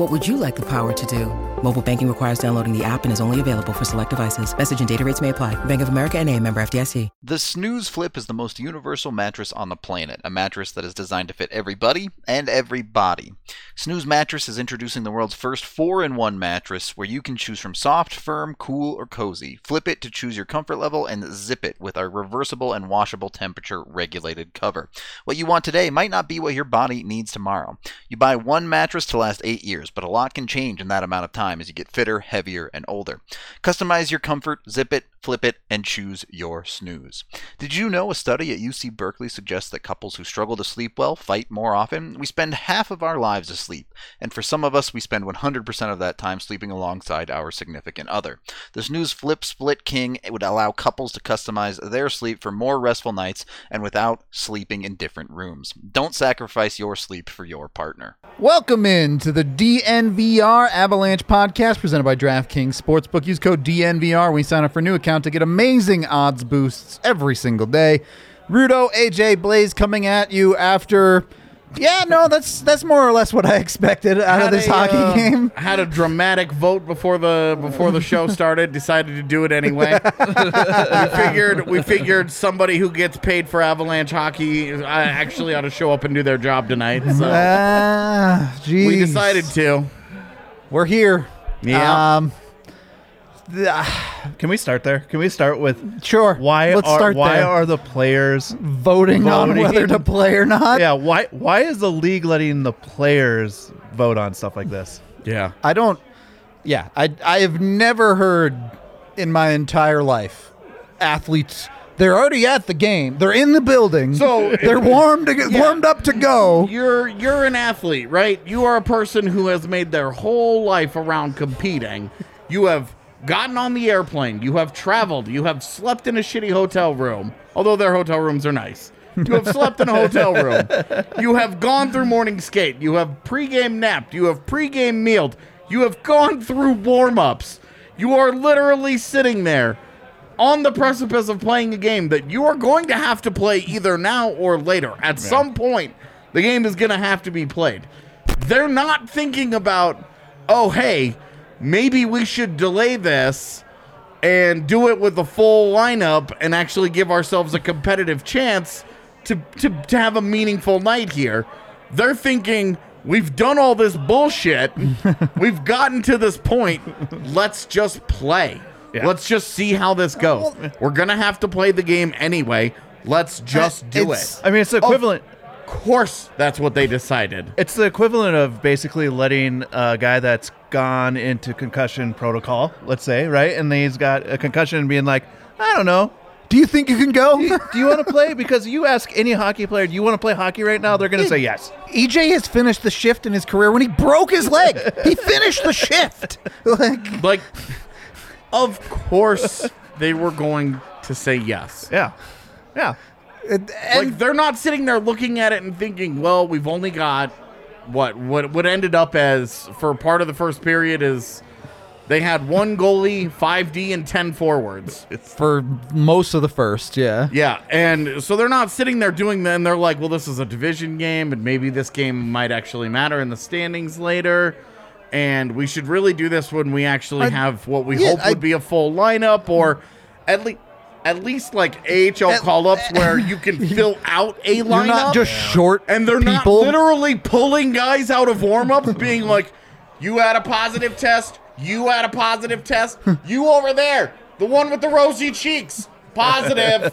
What would you like the power to do? Mobile banking requires downloading the app and is only available for select devices. Message and data rates may apply. Bank of America and a member FDIC. The Snooze Flip is the most universal mattress on the planet, a mattress that is designed to fit everybody and every body. Snooze Mattress is introducing the world's first 4-in-1 mattress where you can choose from soft, firm, cool, or cozy. Flip it to choose your comfort level and zip it with our reversible and washable temperature regulated cover. What you want today might not be what your body needs tomorrow. You buy one mattress to last 8 years, but a lot can change in that amount of time as you get fitter, heavier, and older. Customize your comfort, zip it, flip it, and choose your snooze. Did you know a study at UC Berkeley suggests that couples who struggle to sleep well fight more often? We spend half of our lives asleep, and for some of us, we spend 100% of that time sleeping alongside our significant other. The Snooze Flip Split King would allow couples to customize their sleep for more restful nights and without sleeping in different rooms. Don't sacrifice your sleep for your partner. Welcome in to the DNVR Avalanche podcast presented by DraftKings Sportsbook. Use code DNVR when you sign up for new account to get amazing odds boosts every single day. Rudo, AJ, Blais coming at you after. Yeah, no, that's that's more or less what I expected out of this a, hockey uh, game. Had a dramatic vote before the before the show started. Decided to do it anyway. we figured we figured somebody who gets paid for Avalanche hockey uh, actually ought to show up and do their job tonight. So Ah, we decided to. We're here. Yeah. Um, Can we start there? Can we start with sure. why Let's are start why there. are the players voting, on whether to play or not? yeah why why is the league letting the players vote on stuff like this? Yeah. I don't. Yeah, I I have never heard in my entire life athletes. They're already at the game. They're in the building. So- they're warmed to get, Yeah. warmed up to go. You're you're an athlete, right? You are a person who has made their whole life around competing. You have gotten on the airplane, you have traveled, you have slept in a shitty hotel room, although their hotel rooms are nice. You have slept in a hotel room. You have gone through morning skate. You have pregame napped. You have pregame mealed. You have gone through warm-ups. You are literally sitting there on the precipice of playing a game that you are going to have to play either now or later. At some point, the game is going to have to be played. They're not thinking about, oh, hey, maybe we should delay this and do it with the full lineup and actually give ourselves a competitive chance to, to, to have a meaningful night here. They're thinking, we've done all this bullshit. we've gotten to this point. Let's just play. Yeah. Let's just see how this goes. We're going to have to play the game anyway. Let's just do It's- it. I mean, it's the oh, equivalent. Of course, that's what they decided. It's the equivalent of basically letting a guy that's gone into concussion protocol, let's say, right, and he's got a concussion, and being like, I don't know. Do you think you can go? Do you want to play? Because you ask any hockey player, do you want to play hockey right now? They're going to say yes. EJ has finished the shift in his career when he broke his leg. he finished the shift. Like, Like, of course, they were going to say yes. Yeah. Yeah. And, like they're not sitting there looking at it and thinking, well, we've only got what what what ended up as for part of the first period is they had one goalie, five D, and ten forwards. for most of the first, yeah. Yeah, and so they're not sitting there doing that, and they're like, well, this is a division game, and maybe this game might actually matter in the standings later. And we should really do this when we actually I- have what we yeah, hope I- would be a full lineup, or at least at least like AHL call ups where you can fill out a lineup. You're not just short and they're not literally pulling guys out of warm ups, being like, "You had a positive test. You had a positive test. You over there, the one with the rosy cheeks. Positive.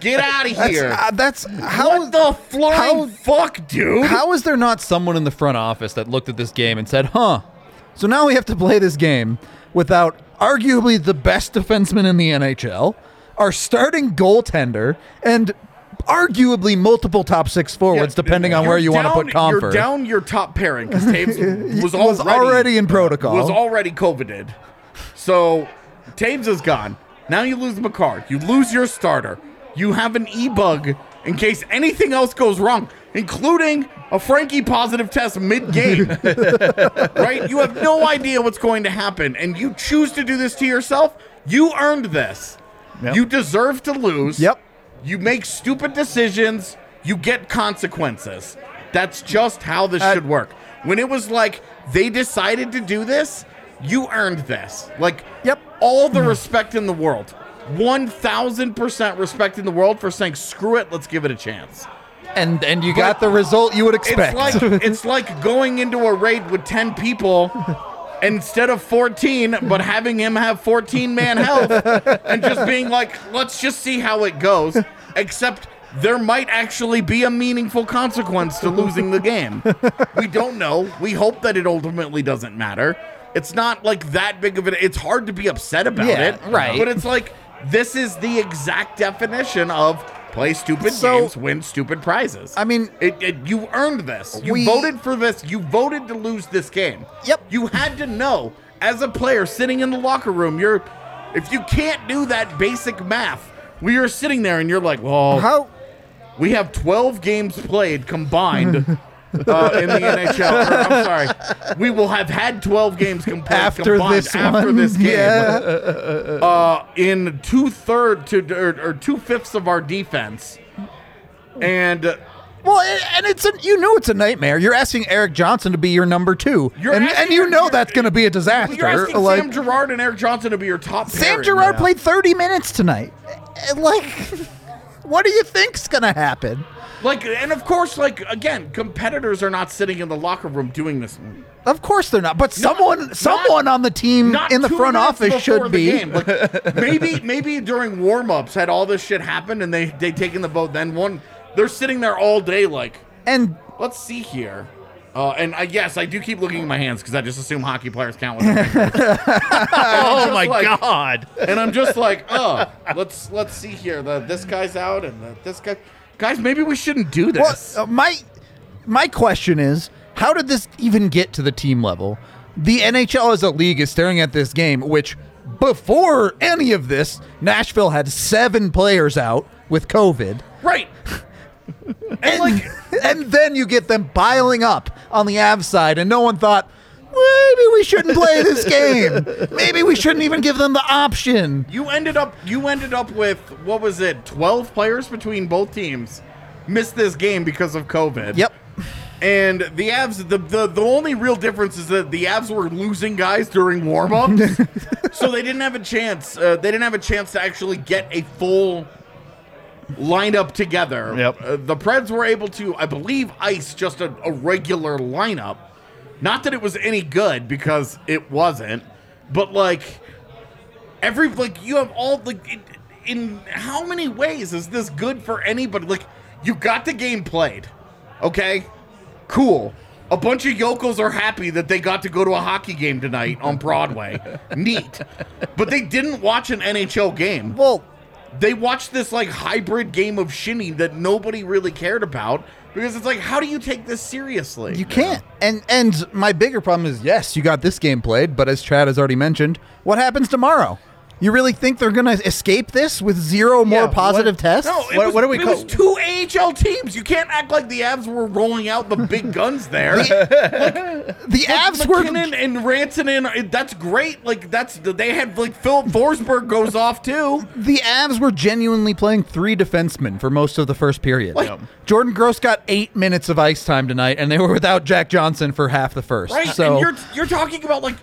Get out of That's, here. uh, that's how. what the flying how- fuck, dude? How is there not someone in the front office that looked at this game and said, "Huh, so now we have to play this game without arguably the best defenseman in the NHL, our starting goaltender, and arguably multiple top six forwards, Yeah, depending on where you want to put Compher." You're down your top pairing because Toews was already, was already in protocol. Was already COVIDed. So Toews is gone. Now you lose Makar. You lose your starter. You have an e bug in case anything else goes wrong, including a Frankie positive test mid game. right? You have no idea what's going to happen, and you choose to do this to yourself. You earned this. Yep. You deserve to lose. Yep. You make stupid decisions, you get consequences. That's just how this Uh, should work. When it was like they decided to do this, you earned this. Like, Yep. all the respect in the world. 1000% respect in the world for saying, screw it, let's give it a chance. and and you got the result you would expect. It's like it's like going into a raid with 10 people instead of 14, but having him have 14 man health and just being like, let's just see how it goes. Except there might actually be a meaningful consequence to losing the game. We don't know. We hope that it ultimately doesn't matter. It's not like that big of an it's hard to be upset about Yeah, it. right. But it's like this is the exact definition of play stupid So- games, win stupid prizes. I mean- it, it, you earned this. You We- voted for this. You voted to lose this game. Yep. You had to know as a player sitting in the locker room. You're, if you can't do that basic math, we are sitting there and you're like, well, how we have 12 games played combined uh, in the NHL. Or, I'm sorry, we will have had 12 games com- played after combined this after one, this game yeah. uh, in two third to or, or two fifths of our defense, and uh, Well, and- and it's a, you know it's a nightmare. You're asking Erik Johnson to be your number 2 You're and, asking and you know you're- that's going to be a disaster. you're asking like, Sam Girard and Erik Johnson to be your top. Sam pairing. Girard played 30 minutes tonight. Like, what do you think's going to happen? like, and of course, like again, competitors are not sitting in the locker room doing this. Of course they're not, but someone not- someone on the team in the front office should be. Like, maybe maybe during warm-ups had all this shit happened and they they taken the vote. Then one, they're sitting there all day like, And let's see here. Uh, and I yes, I do keep looking at my hands because I just assume hockey players count with their fingers. Oh my like- god! and I'm just like, oh, let's let's see here. The this guy's out and the, this guy, guys, maybe we shouldn't do well, this. uh, my my question is, how did this even get to the team level? The NHL as a league is staring at this game, which before any of this, Nashville had seven players out with COVID. right. And, like, and then you get them piling up on the Avs side, and no one thought, maybe we shouldn't play this game. Maybe we shouldn't even give them the option. You ended up you ended up with what was it? Twelve players between both teams missed this game because of COVID. Yep. And the Avs, the, the the only real difference is that the Avs were losing guys during warm-ups, so they didn't have a chance. Uh, they didn't have a chance to actually get a full lineup together. Yep. Uh, the Preds were able to, I believe, ice just a, a regular lineup. Not that it was any good because it wasn't, but like every like you have all like in, in how many ways is this good for anybody? Like you got the game played, okay, cool. A bunch of yokels are happy that they got to go to a hockey game tonight on Broadway. Neat. But they didn't watch an NHL game. Well, They watched this like hybrid game of shinny that nobody really cared about because it's like, how do you take this seriously? You can't. And and my bigger problem is yes, you got this game played, but as Chad has already mentioned, what happens tomorrow? You really think they're going to escape this with zero more Yeah, positive what- tests? No, it, What- was, what do we it call- was two AHL teams. You can't act like the Avs were rolling out the big guns there. the Avs were MacKinnon and Rantanen, that's great. Like that's they had like Filip Forsberg goes off too. the Avs were genuinely playing three defensemen for most of the first period. Like- Jordan Gross got eight minutes of ice time tonight, and they were without Jack Johnson for half the first. Right, So and you're you're talking about like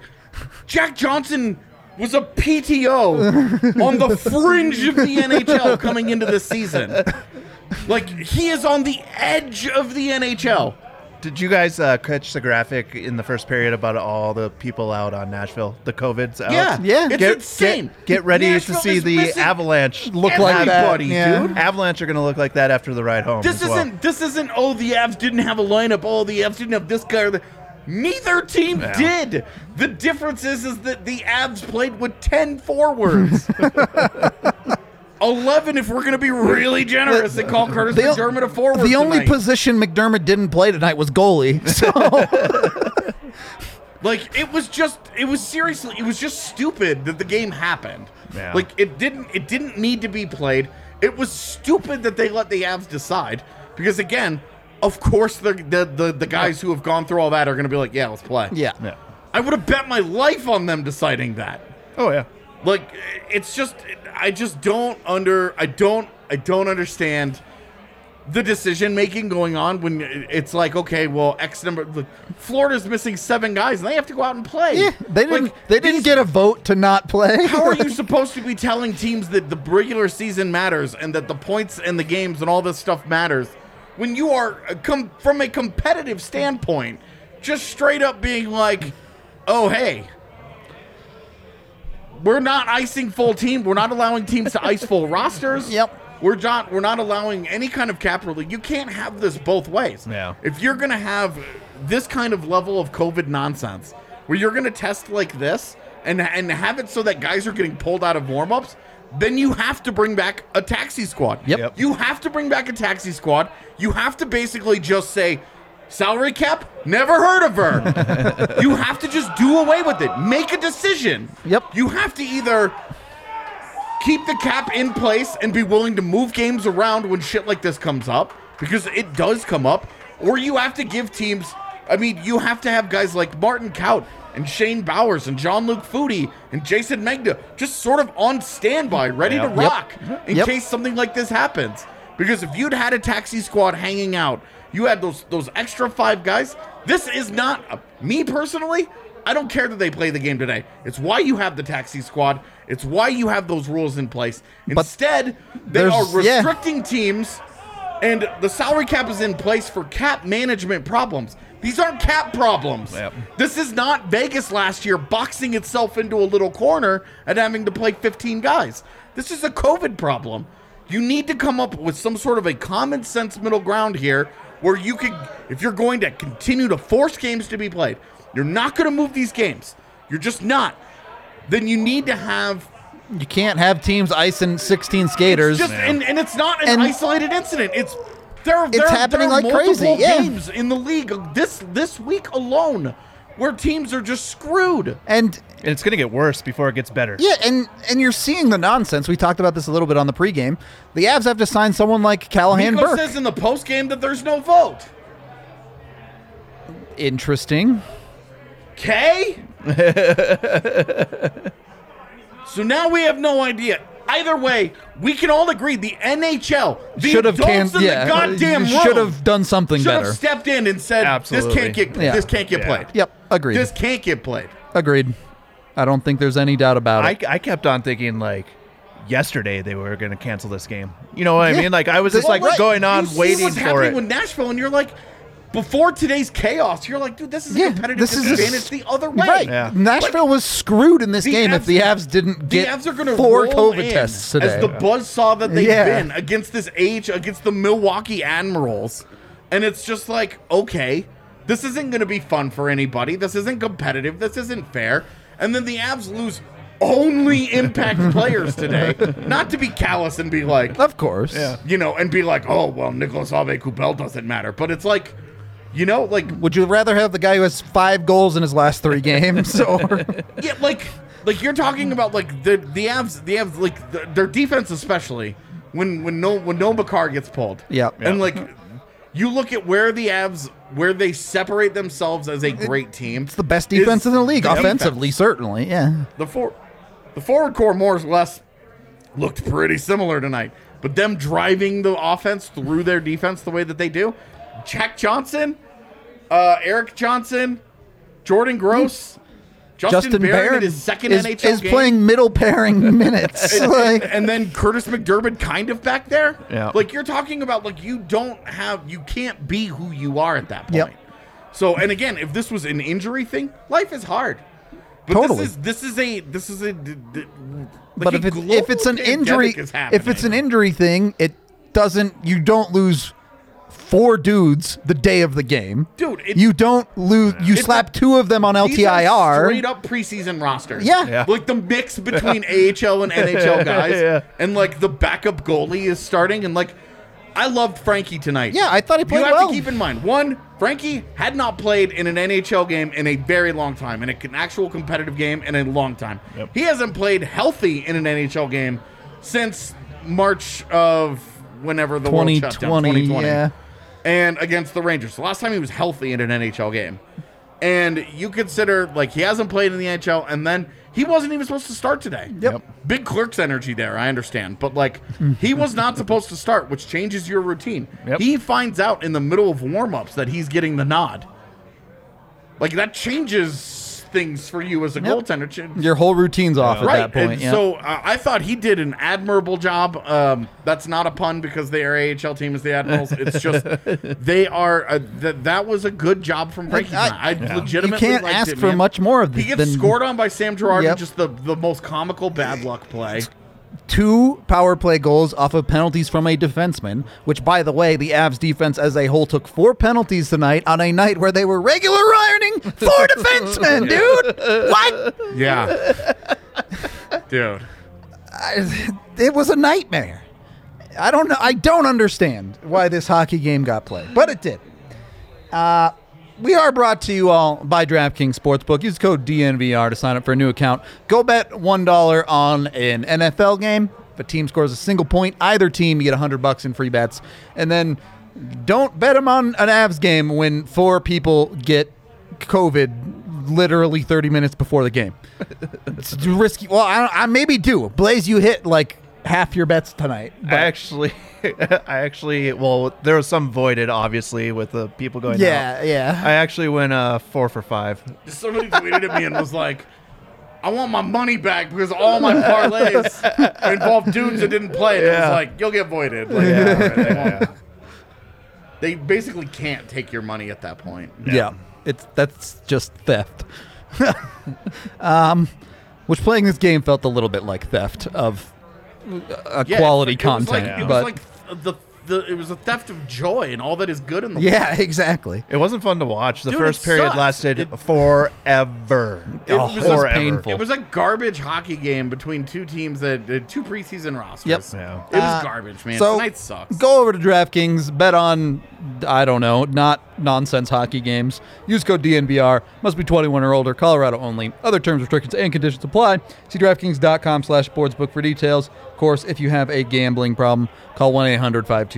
Jack Johnson was a PTO on the fringe of the NHL coming into this season. Like he is on the edge of the NHL. Did you guys uh, catch the graphic in the first period about all the people out on Nashville? The COVID's out. Yeah, Yeah. it's Get, insane. Get, get ready Nashville to see the Avalanche Look like that, yeah. dude. Avalanche are going to look like that after the ride home. This as isn't. This isn't. Oh, the Avs didn't have a lineup. Oh, the Avs didn't have this guy or the. Neither team Yeah. did. The difference is, is that the Avs played with ten forwards. Eleven, if we're gonna be really generous, and call Kurtis The MacDermid a forward. The only tonight. position MacDermid didn't play tonight was goalie. So Like it was just it was seriously it was just stupid that the game happened. Yeah. Like it didn't it didn't need to be played. It was stupid that they let the Avs decide because again, of course the the the, the guys who have gone through all that are going to be like, yeah, let's play. yeah. Yeah. I would have bet my life on them deciding that. Oh yeah. Like it's just I just don't under I don't I don't understand the decision making going on when it's like okay well X number like, Florida's missing seven guys and they have to go out and play. Yeah, they didn't. Like, they didn't these- get a vote to not play. How are you supposed to be telling teams that the regular season matters and that the points and the games and all this stuff matters when you are uh, com- from a competitive standpoint just straight up being like, "Oh, hey, we're not icing full team. We're not allowing teams to ice full rosters. Yep. We're not we're not allowing any kind of cap relief. You can't have this both ways. Yeah. If you're gonna have this kind of level of COVID nonsense, where you're gonna test like this and and have it so that guys are getting pulled out of warmups, then you have to bring back a taxi squad. Yep. Yep. You have to bring back a taxi squad. You have to basically just say, salary cap, never heard of her. you have to just do away with it. Make a decision. Yep. You have to either keep the cap in place and be willing to move games around when shit like this comes up because it does come up or you have to give teams I mean you have to have guys like Martin Kaut and Shane Bowers and Jean-Luc Foudy and Jayson Megna just sort of on standby ready to Yep. rock in Yep. case something like this happens because if you'd had a taxi squad hanging out you had those those extra five guys this is not uh, me personally I don't care that they play the game today. It's why you have the taxi squad. It's why you have those rules in place. Instead, they are yeah. restricting teams, and the salary cap is in place for cap management problems. These aren't cap problems. Yep. This is not Vegas last year boxing itself into a little corner and having to play 15 guys. This is a COVID problem. You need to come up with some sort of a common sense middle ground here where you could, if you're going to continue to force games to be played, you're not going to move these games. You're just not. Then you need to have You can't have teams icing 16 skaters. just and, and it's not an And- isolated incident. It's there. there happening there are like crazy, multiple yeah. Games in the league this this week alone where teams are just screwed. and And it's going to get worse before it gets better. yeah, and and you're seeing the nonsense. We talked about this a little bit on the pregame. The Avs have to sign someone like Callahan Nico Burke. says in the postgame that there's no vote. Interesting. Okay. so now we have no idea. Either way, we can all agree the NHL, the Should have adults can in yeah. the goddamn room, Should have done something should better. have stepped in and said, Absolutely. "This can't get Yeah. this can't get Yeah. played. Yep, agreed. This can't get played." Agreed. I don't think there's any doubt about it. I kept on thinking like yesterday they were going to cancel this game. You know what Yeah. I mean? Like I was just Well, like right. going on You see waiting what's for happening it. with Nashville, and you're like, before today's chaos, you're like, dude, this is a Yeah, competitive this is a disadvantage s- the other way. Right. Yeah. Nashville was screwed in this the game if the Avs didn't get The get Avs are going to four roll COVID in tests today. as the buzz saw that they've Yeah. been against this age against the Milwaukee Admirals, and it's just like, okay, this isn't going to be fun for anybody. This isn't competitive. This isn't fair. And then the Avs lose only impact players today. Not to be callous and be like, of course. Yeah. you know, and be like, oh well, Nicolas Aube-Kubel doesn't matter. But it's like, you know, like Would you rather have the guy who has five goals in his last three games, or yeah, like like you're talking about like the the Avs, the Avs, like the, their defense especially when when no when no Makar gets pulled. Yep. and like you look at where the Avs where they separate themselves as a great team. it's the best defense in the league, the offensively, defense. certainly. Yeah. The for the forward core more or less looked pretty similar tonight. But them driving the offense through their defense the way that they do, Jack Johnson, uh, Erik Johnson, Jordan Gross, Justin, Justin Barron Barron in his second is, NHL is game. playing middle pairing minutes. and, like, and then Kurtis MacDermid kind of back there. Yeah. Like you're talking about like you don't have you can't be who you are at that point. Yep. So, and again, if this was an injury thing, life is hard. But Totally. This is, this is a this is a. d- d- like but a if it's if it's an injury, is if it's an injury thing, it doesn't. You don't lose four dudes the day of the game, Dude, it- you don't lose. You slap two of them on These are LTIR. straight up preseason rosters. Yeah. Yeah. like the mix between AHL and NHL guys, Yeah. and like the backup goalie is starting, and like I loved Frankie tonight. Yeah, I thought he played You have well. to keep in mind one, Frankie had not played in an NHL game in a very long time, in an actual competitive game in a long time. Yep. He hasn't played healthy in an NHL game since March of whenever the world shut down, 2020, 2020 yeah. and against the Rangers. The last time he was healthy in an NHL game. And you consider like he hasn't played in the NHL and then he wasn't even supposed to start today. Yep. Big clerks energy there, I understand. But like he was not supposed to start, which changes your routine. Yep. He finds out in the middle of warm-ups that he's getting the nod. Like that changes things for you as a Yep. goaltender. Your whole routine's off at right. that point. and yeah. so uh, I thought he did an admirable job. Um, that's not a pun because they are AHL team as the Admirals. It's just they are. Uh, th- that was a good job from Frankie. I- tonight. I, you legitimately can't liked ask it, for man. much more of He this gets than scored on by Sam Girard Yep. just the the most comical bad luck play. Two power play goals off of penalties from a defenseman, which, by the way, the Avs defense as a whole took four penalties tonight on a night where they were regular ironing four defensemen, dude. What? Yeah, dude. I- It was a nightmare. I don't know. I don't understand why this hockey game got played, but it did. Uh, we are brought to you all by DraftKings Sportsbook. Use code DNVR to sign up for a new account. Go bet $1 on an NFL game. If a team scores a single point, either team, you get 100 bucks in free bets. And then don't bet them on an Avs game when four people get COVID literally 30 minutes before the game. it's risky. Well, I, I maybe do. Blais, you hit like half your bets tonight. I actually, I actually, well, there was some voided, obviously, with the people going. Yeah, out. yeah. I actually went uh, four for five. Somebody tweeted at me and was like, I want my money back because all my parlays involved dudes that didn't play. And it was like, you'll get voided. Like, they, won't. They basically can't take your money at that point. Yeah, it's that's just theft. um, which playing this game felt a little bit like theft of uh, Yeah, quality it like- content, it was but like the, the it was a theft of joy and all that is good in the yeah, exactly. It wasn't fun to watch. The Dude, first it period sucked. lasted It- forever. It Oh, was it was a- painful. It was a garbage hockey game between two teams that uh, two preseason rosters. Yep. Yeah. It was Uh, garbage, man. So Tonight sucks. go over to DraftKings, bet on I don't know, not nonsense hockey games. Use code DNVR. Must be 21 or older. Colorado only. Other terms, restrictions, and conditions apply. See draftkings.com slash sportsbook for details. Of course, if you have a gambling problem, call 1-800-522-4700.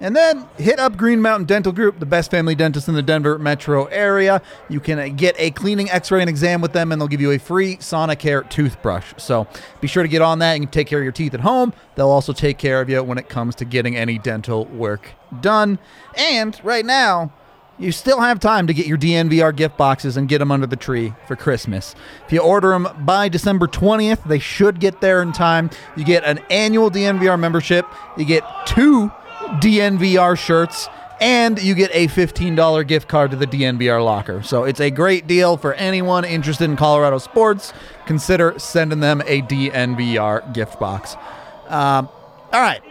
And then hit up Green Mountain Dental Group, the best family dentist in the Denver metro area. You can uh, get a cleaning, x-ray, and exam with them, and they'll give you a free Sonicare toothbrush. So be sure to get on that. You take care of your teeth at home. They'll also take care of you when it comes to getting any dental work done. And right now, you still have time to get your DNVR gift boxes and get them under the tree for Christmas. If you order them by December 20th, they should get there in time. You get an annual DNVR membership, you get two DNVR shirts, and you get a $15 gift card to the DNVR locker. So it's a great deal for anyone interested in Colorado sports. Consider sending them a DNVR gift box. Um, all right.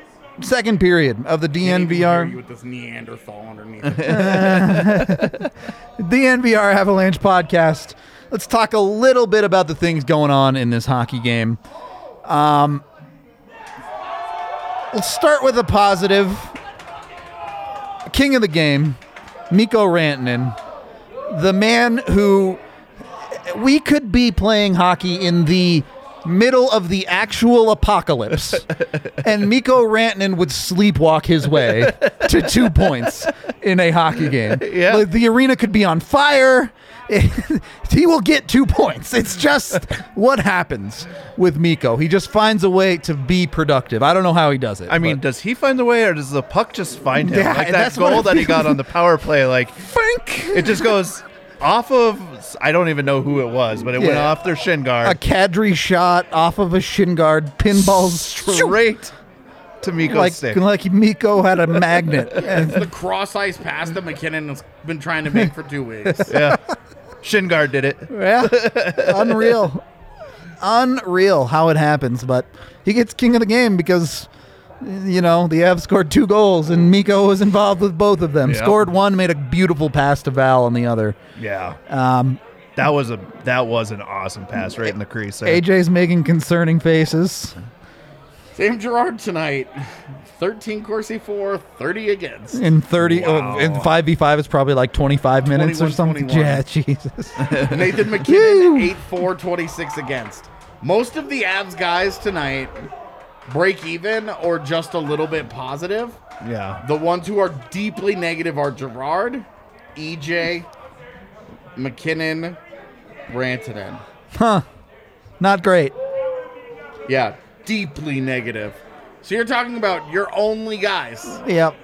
Second period of the Can't even hear DNVR. you with this Neanderthal underneath. the NVR Avalanche podcast. Let's talk a little bit about the things going on in this hockey game. Um, let's start with a positive. King of the game, Mikko Rantanen, the man who we could be playing hockey in the middle of the actual apocalypse, and Mikko Rantanen would sleepwalk his way to two points in a hockey game. Yeah. Like, the arena could be on fire. he will get two points. It's just what happens with Mikko. He just finds a way to be productive. I don't know how he does it. I mean, but- does he find the way, or does the puck just find him? Yeah, like that goal that he got on the power play, like Frank. it just goes off of. I don't even know who it was, but it went Yeah. off their shin guard. a guard Kadri shot off of a shin guard, pinballs straight to Mikko's like stick. like Mikko had a magnet. And the cross ice pass that MacKinnon has been trying to make for two weeks. yeah. Shin guard did it. yeah, unreal, unreal how it happens. But he gets king of the game because. You know, the Avs scored two goals, and Mikko was involved with both of them. Yep. Scored one, made a beautiful pass to Val on the other. Yeah. Um, That was a that was an awesome pass right in the crease. There. AJ's making concerning faces. Sam Girard tonight, 13 Corsi for, 30 against. In 30, Wow. oh, in 5v5, it's probably like 25 minutes or something. 21. Yeah, Jesus. Nathan MacKinnon, 8 4, 26 against. Most of the Avs guys tonight break even or just a little bit positive. Yeah. The ones who are deeply negative are Girard, EJ, MacKinnon, Rantanen. huh. Not great. Yeah, deeply negative. So you're talking about your only guys Yep.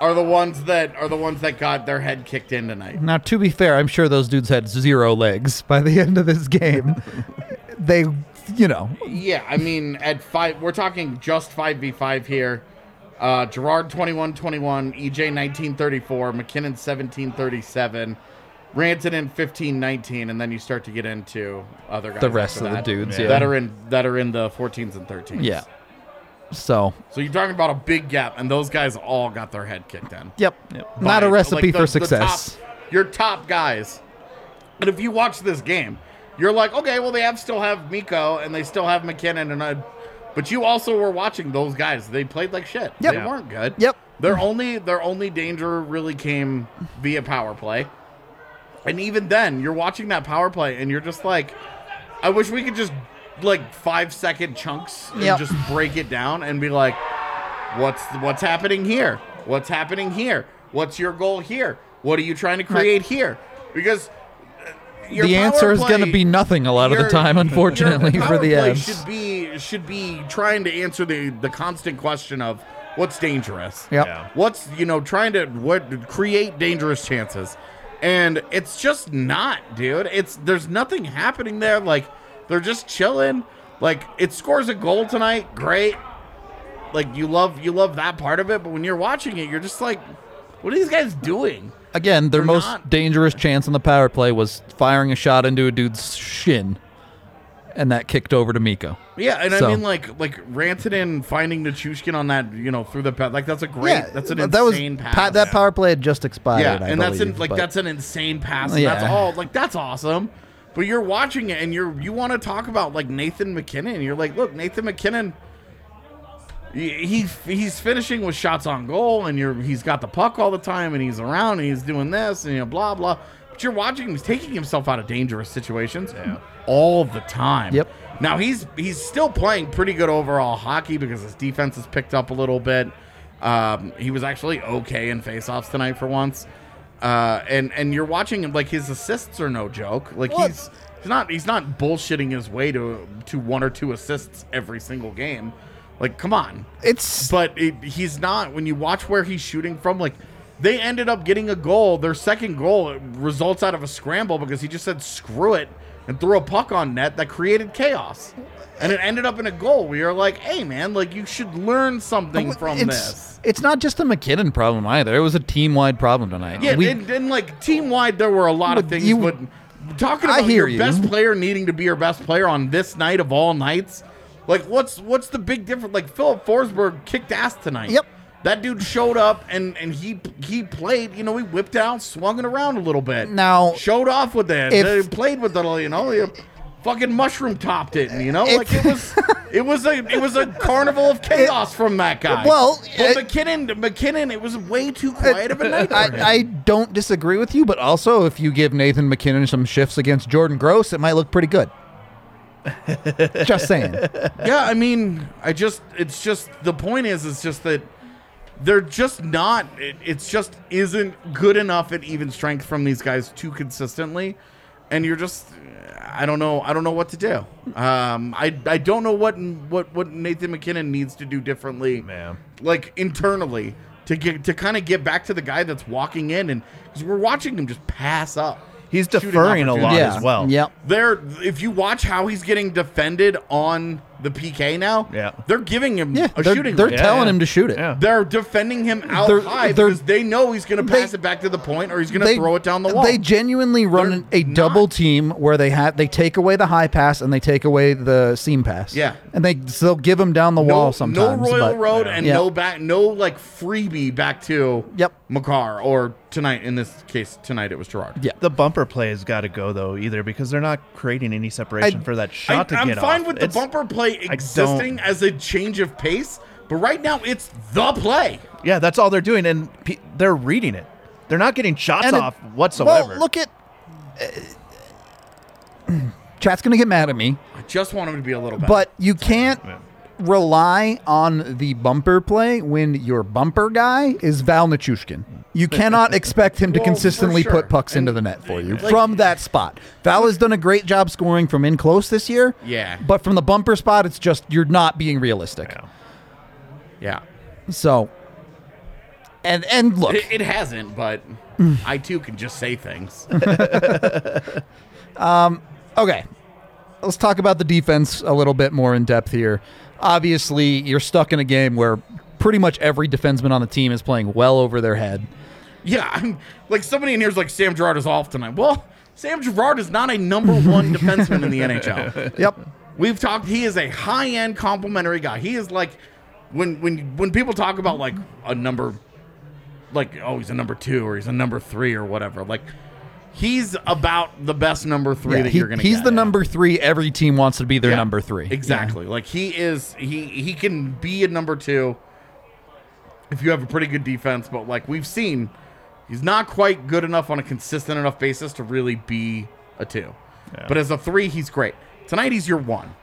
are the ones that are the ones that got their head kicked in tonight. Now, to be fair, I'm sure those dudes had zero legs by the end of this game. they, you know, Yeah, I mean at five we're talking just 5v5 here. Uh Girard 21 21, EJ 19 34, MacKinnon 17 37, Rantanen 15 19, and then you start to get into other guys. the rest of the dudes. Yeah. Yeah. that are in that are in the 14s and 13s. yeah. So, So you're talking about a big gap, and those guys all got their head kicked in. yep. Yep. Not a recipe like, the- for success. top- your top guys. And if you watch this game, you're like, okay, well, they have still have Mikko and they still have MacKinnon and I, but you also were watching those guys. They played like shit. Yep. They weren't good. Yep. Their only their only danger really came via power play. And even then, you're watching that power play and you're just like, I wish we could just like five second chunks and Yep. just break it down and be like, what's what's happening here? What's happening here? What's your goal here? What are you trying to create here? Because the answer is going to be nothing a lot of the time, unfortunately, your for the play Avs. Should be should be trying to answer the the constant question of what's dangerous. Yep. Yeah. What's you know trying to what create dangerous chances, and it's just not, dude. It's there's nothing happening there. Like they're just chilling. Like it scores a goal tonight, great. Like you love you love that part of it, but when you're watching it, you're just like, what are these guys doing? Again, their They're most not- dangerous chance on the power play was firing a shot into a dude's shin, and that kicked over to Mikko. Yeah, and So- I mean like like Rantanen finding Nichushkin on that, you know, through the path. Like that's a great that's an that was insane pass. pa- that power play had just expired. yeah, I and that's in, believe, like but- that's an insane pass. And Yeah. That's all like that's awesome. But you're watching it and you're you want to talk about like Nathan MacKinnon. You're like, look, Nathan MacKinnon he, he he's finishing with shots on goal and you're he's got the puck all the time and he's around and he's doing this and you know blah blah. But you're watching him, he's taking himself out of dangerous situations all the time. Yep. Now he's he's still playing pretty good overall hockey because his defense has picked up a little bit. Um, he was actually okay in faceoffs tonight for once. Uh, and and you're watching him like his assists are no joke. Like What? he's he's not he's not bullshitting his way to to one or two assists every single game. Like come on. it's But it, he's not when you watch where he's shooting from like they ended up getting a goal. Their second goal results out of a scramble because he just said screw it and threw a puck on net that created chaos. And it ended up in a goal. We are like, hey man, like you should learn something from it's, this. It's not just a MacKinnon problem either. It was a team wide problem tonight. Yeah, We- and, and like team wide, there were a lot of things. you- but talking about your you. best player needing to be your best player on this night of all nights, like what's what's the big difference? Like Filip Forsberg kicked ass tonight. Yep. That dude showed up and and he he played. You know, he whipped out, swung it around a little bit. Now, showed off with it. if- He played with it. You know, he fucking mushroom topped it. You know, If- like it was. It was a it was a carnival of chaos from that guy. Well, but it- MacKinnon MacKinnon it was way too quiet of a night. I, I don't disagree with you, but also if you give Nathan MacKinnon some shifts against Jordan Gross, it might look pretty good. Just saying. yeah, I mean, I just it's just the point is it's just that they're just not it, it's just isn't good enough at even strength from these guys too consistently and you're just I don't know I don't know what to do. Um I I don't know what what what Nathan MacKinnon needs to do differently Man. like internally to get to kind of get back to the guy that's walking in and cuz we're watching him just pass up. He's shooting deferring a lot opportunities. yeah. as well. Yep. There, if you watch how he's getting defended on the PK now. Yeah. they're giving him Yeah, a they're, shooting. they're range. telling yeah. him to shoot it. Yeah. They're defending him out They're- high they're- because they know he's going to they- pass it back to the point or he's going to throw it down the wall. They genuinely run They're a double not- team where they have they take away the high pass and they take away the seam pass. Yeah. and they still give him down the no, wall sometimes. no Royal but- Road and Yeah. no back, no like freebie back to Yep. Makar or tonight. In this case, tonight it was Girard. Yeah. The bumper play has got to go though, either because they're not creating any separation I- for that I, shot to I'm get fine off. with the bumper play don't- existing as a change of pace, but right now it's the play. Yeah, that's all they're doing, and pe- they're reading it. They're not getting shots And it- off whatsoever. Well, look at. uh, chat's gonna get mad at me, I just want him to be a little better. but you can't rely on the bumper play when your bumper guy is Val Nichushkin. You cannot expect him to Well, consistently sure. put pucks into the net for you like- from that spot. Val has done a great job scoring from in close this year. Yeah. But from the bumper spot, it's just you're not being realistic. yeah, So and and look, it, it hasn't. But I too can just say things. um Okay. Let's talk about the defense a little bit more in depth here. Obviously, you're stuck in a game where pretty much every defenseman on the team is playing well over their head. Yeah, I'm like somebody in here's like Sam Girard is off tonight. Well, Sam Girard is not a number one defenseman in the NHL. Yep. We've talked. He is a high end complimentary guy. He is like when when when people talk about like a number, like oh he's a number two or he's a number three or whatever. Like he's about the best number three Yeah, that he- you're gonna. he's get. the number three every team wants to be their Yeah, number three. Exactly. Like he is. He he can be a number two if you have a pretty good defense. But like we've seen, he's not quite good enough on a consistent enough basis to really be a two. But as a three, he's great. Tonight he's your one.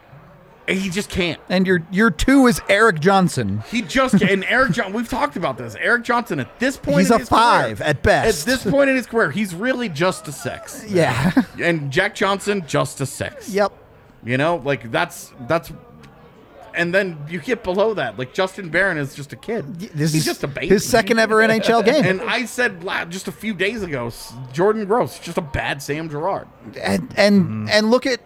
He just can't. And your your two is Erik Johnson. He just and Erik John. We've talked about this. Erik Johnson at this point, He's a five career- at best. At this point in his career, he's really just a six. Yeah. And Jack Johnson just a six. yep. You know, like that's that's, and then you get below that. Like Justin Barron is just a kid. This He's is just a baby. His second ever NHL game. And I said just a few days ago, Jordan Gross, just a bad Sam Girard. and and, Mm-hmm. and look at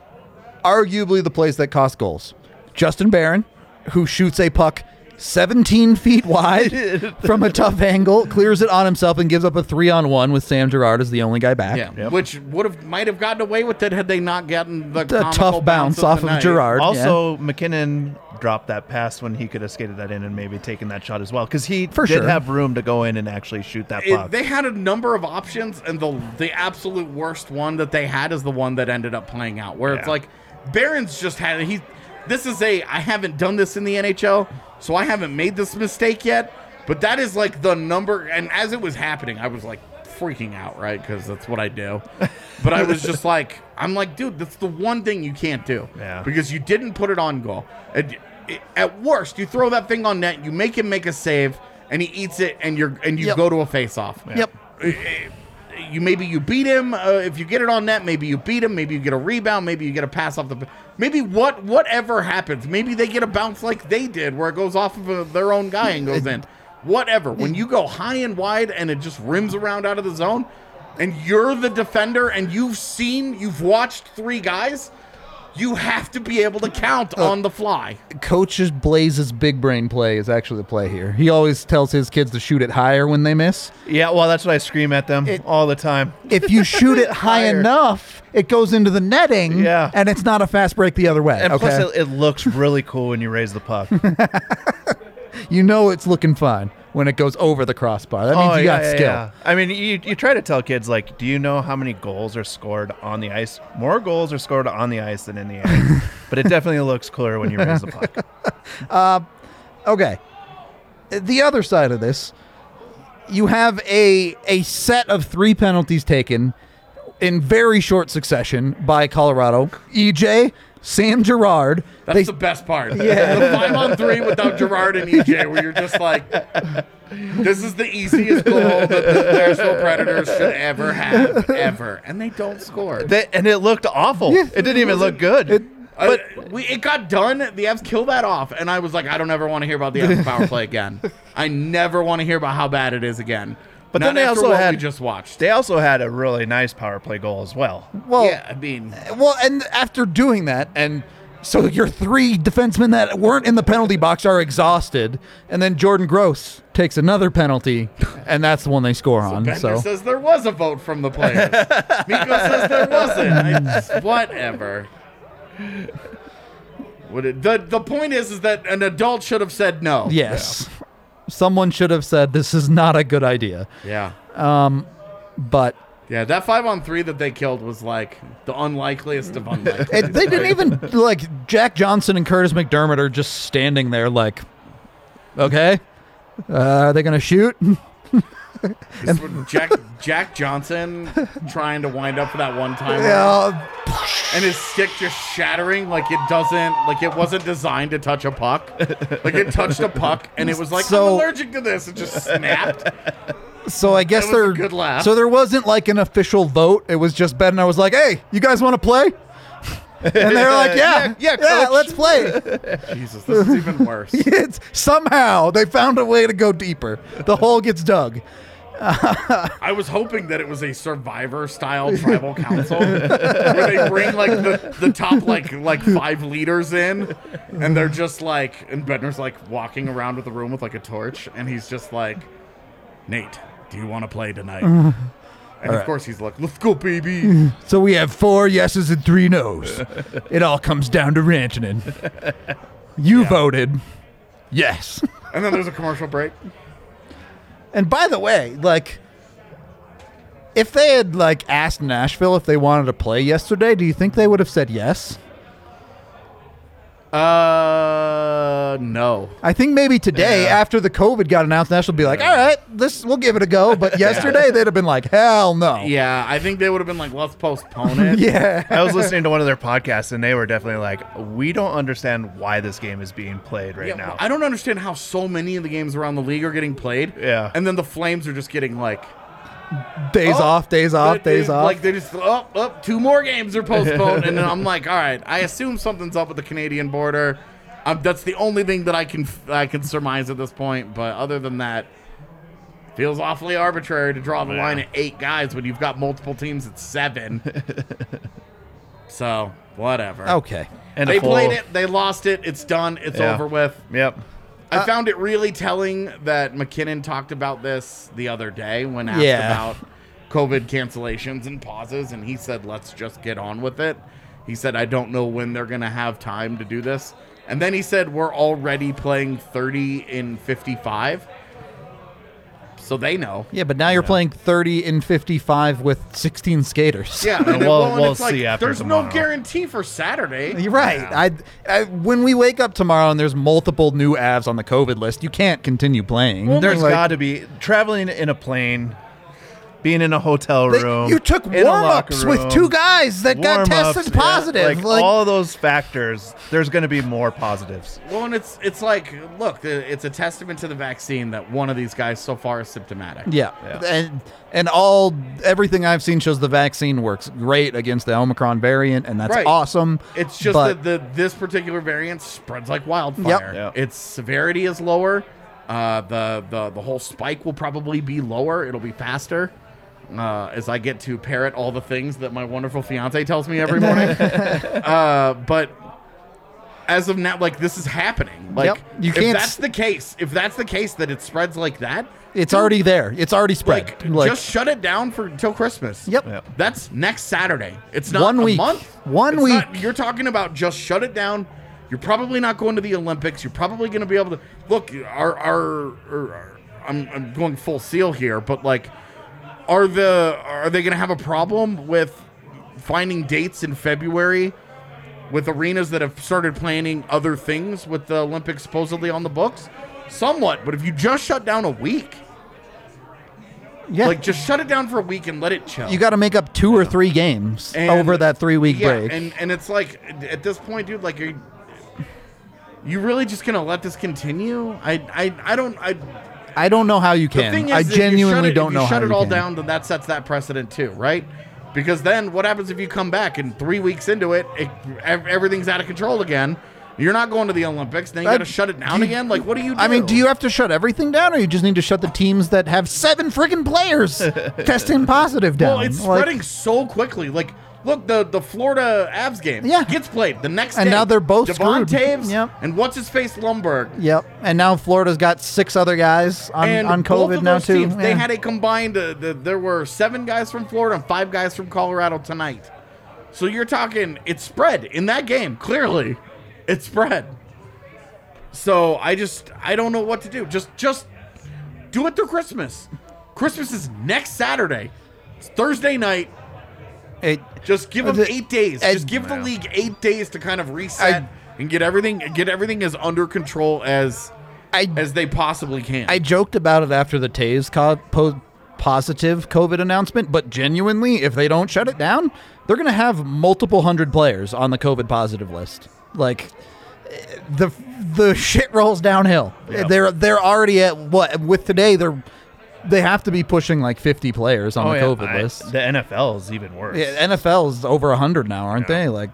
arguably the plays that cost goals. Justin Barron, who shoots a puck 17 feet wide from a tough angle, clears it on himself and gives up a three on one with Sam Girard as the only guy back. Yeah, which would have might have gotten away with it had they not gotten the, The tough bounce off the of night. Girard. Also, MacKinnon dropped that pass when he could have skated that in and maybe taken that shot as well because he For did sure. have room to go in and actually shoot that It- puck. they had a number of options, and the the absolute worst one that they had is the one that ended up playing out, where it's like Barron's just had he. This is a I haven't done this in the NHL, so I haven't made this mistake yet. But that is like the number, and as it was happening, I was like freaking out, right? Because that's what I do. But I was just like, I'm like, dude, that's the one thing you can't do, Yeah. because you didn't put it on goal. At, at worst, you throw that thing on net, you make him make a save, and he eats it, and you're and you Yep. go to a face off. Yep. You maybe you beat him uh, if you get it on net. Maybe you beat him. Maybe you get a rebound. Maybe you get a pass off the. Maybe what whatever happens. Maybe they get a bounce like they did, where it goes off of uh their own guy and goes in. Whatever. When you go high and wide and it just rims around out of the zone, and you're the defender and you've seen, you've watched three guys, you have to be able to count on the fly. Coach's Blais's big brain play is actually the play here. He always tells his kids to shoot it higher when they miss. yeah, well, that's what I scream at them It- all the time. If you shoot it high Higher. enough, it goes into the netting, Yeah. and it's not a fast break the other way. And okay, plus, it, it looks really cool when you raise the puck. you know it's looking fine when it goes over the crossbar. That means Oh, you got yeah, yeah, skill. yeah. I mean, you, you try to tell kids, like, do you know how many goals are scored on the ice? More goals are scored on the ice than in the air. but it definitely looks cooler when you raise the puck. Uh, okay. The other side of this, you have a a set of three penalties taken in very short succession by Colorado. EJ, Sam Girard. That's They, the best part. Yeah. The five on three without Girard and EJ, where you're just like, this is the easiest goal that the Nashville Predators should ever have, ever. And they don't score. They, and it looked awful. Yeah. it didn't even look good. Uh, but we, it got done. The Avs killed that off. And I was like, I don't ever want to hear about the Avs power play again. I never want to hear about how bad it is again. But Not then they also had- we just watched. they also had a really nice power play goal as well. well, yeah, I mean, uh, well, and after doing that, and So your three defensemen that weren't in the penalty box are exhausted, and then Jordan Gross takes another penalty, and that's the one they score on. Bednar So says there was a vote from the players. Mikko says there wasn't. I just- whatever. What it, the the point is is that an adult should have said no. yes, someone should have said this is not a good idea. Yeah. But Yeah, that five on three that they killed was like the unlikeliest of unlikely. they didn't even like Jack Johnson and Kurtis MacDermid are just standing there like, okay, uh, are they gonna shoot? This was Jack Jack Johnson trying to wind up for that one time, Yeah, and his stick just shattering like it doesn't like it wasn't designed to touch a puck. Like it touched a puck and it was like So- I'm allergic to this. It just snapped. So I guess That was a there. good laugh. So there wasn't like an official vote. It was just Ben and I was like, "Hey, you guys want to play?" And they're like, "Yeah, Yeah, yeah, coach." let's play." Jesus, this is even worse. it's somehow they found a way to go deeper. The hole gets dug. I was hoping that it was a survivor style tribal council where they bring like the, the top like like five leaders in and they're just like and Bednar's like walking around with the room with like a torch and he's just like Nate, do you want to play tonight? And of course he's like, Let's go, baby. So we have four yeses and three nos. it all comes down to Rantanen. You voted yes. And then there's a commercial break. And by the way, like, if they had like asked Nashville if they wanted to play yesterday, do you think they would have said yes? Uh no. I think maybe today, after the COVID got announced, Nashville would be like, "All right, this we'll give it a go." But yesterday, they'd have been like, "Hell no." Yeah, I think they would have been like, let's postpone it. Yeah. I was listening to one of their podcasts, and they were definitely like, "We don't understand why this game is being played right Yeah, now." I don't understand how so many of the games around the league are getting played. Yeah. And then the Flames are just getting like Days Oh, off, days off, they- days they- off. Like they just up up oh, oh, two more games are postponed, and then I'm like, all right. I assume something's up with the Canadian border. Um, that's the only thing that I can I can surmise at this point. But other than that, feels awfully arbitrary to draw the Yeah. line at eight guys when you've got multiple teams at seven. so whatever. okay. and they played it. They lost it. It's done. It's Yeah. over with. Yep. I uh, found it really telling that MacKinnon talked about this the other day when asked Yeah. about COVID cancellations and pauses, and he said, "Let's just get on with it." He said, "I don't know when they're going to have time to do this," and then he said, "We're already playing 30 in 55." So they know. Yeah, but now you're playing 30 in 55 with 16 skaters. Yeah, and We'll- well, and we'll it's like, see after There's tomorrow. no guarantee for Saturday. You're right. I, I when we wake up tomorrow and there's multiple new avs on the COVID list, you can't continue playing. Well, there's Like, got to be traveling in a plane, being in a hotel they- room. you took in warm locker ups with two guys that got warm-ups, tested yeah, positive. Like, Like, all of those factors, there's going to be more positives. Well, and it's it's like, look, it's a testament to the vaccine that one of these guys so far is symptomatic. yeah. Yeah. and and all everything I've seen shows the vaccine works great against the Omicron variant, and that's Right. awesome. It's just but that the this particular variant spreads like wildfire. Yep. Yep. Its severity is lower. Uh, the the the whole spike will probably be lower. It'll be faster. Uh, as I get to parrot all the things that my wonderful fiance tells me every morning. uh, but as of now, like this is happening. Like Yep. You can't that's s- the case, if that's the case that it spreads like that, it's already there. It's already spread. like, Like, just shut it down for until Christmas. yep. Yep. That's next Saturday. It's not One a week. month. One It's week. not- you're talking about just shut it down. You're probably not going to the Olympics. You're probably going to be able to look. Our, our, our I'm, I'm going full seal here, but like, are the are they going to have a problem with finding dates in February with arenas that have started planning other things with the Olympics supposedly on the books? Somewhat, but if you just shut down a week, Yeah. like just shut it down for a week and let it chill. you got to make up two or three games And- over that three week yeah, break. and and it's like at this point, dude, like are you, you really just gonna let this continue? I I I don't I. I don't know how you The can. thing is, I if you genuinely shut it, don't if know you how shut it all can. down, then that sets that precedent too, right? Because then what happens if you come back and three weeks into it, it everything's out of control again? You're not going to the Olympics. Then you uh, got to shut it down you- again. Like, what do you? do? I mean, do you have to shut everything down, or you just need to shut the teams that have seven freaking players testing positive down? Well, it's Like, spreading so quickly. Like, Look, the the Florida Avs game Yeah. gets played the next And day. now they're both Devon screwed. Toews Yep. and what's his face Lomberg. Yep. And now Florida's got six other guys on, and on COVID now too. teams, they Yeah. had a combined. Uh, the, there were seven guys from Florida and five guys from Colorado tonight. So you're talking it's spread in that game. Clearly, it's spread. So I just I don't know what to do. Just just do it through Christmas. Christmas is next Saturday. It's Thursday night. It- Just give them The- eight days. and- Just give the league eight days to kind of reset and get everything get everything as under control as I as they possibly can. I joked about it after the Toews co- po- positive COVID announcement, but genuinely, if they don't shut it down, they're going to have multiple hundred players on the COVID positive list. Like eh, the the shit rolls downhill. They're they're already at what with today they're they have to be pushing like 50 players on Oh, the yeah. COVID I- list. The NFL is even worse. Yeah, NFL's over 100 now, aren't Yeah. they? Like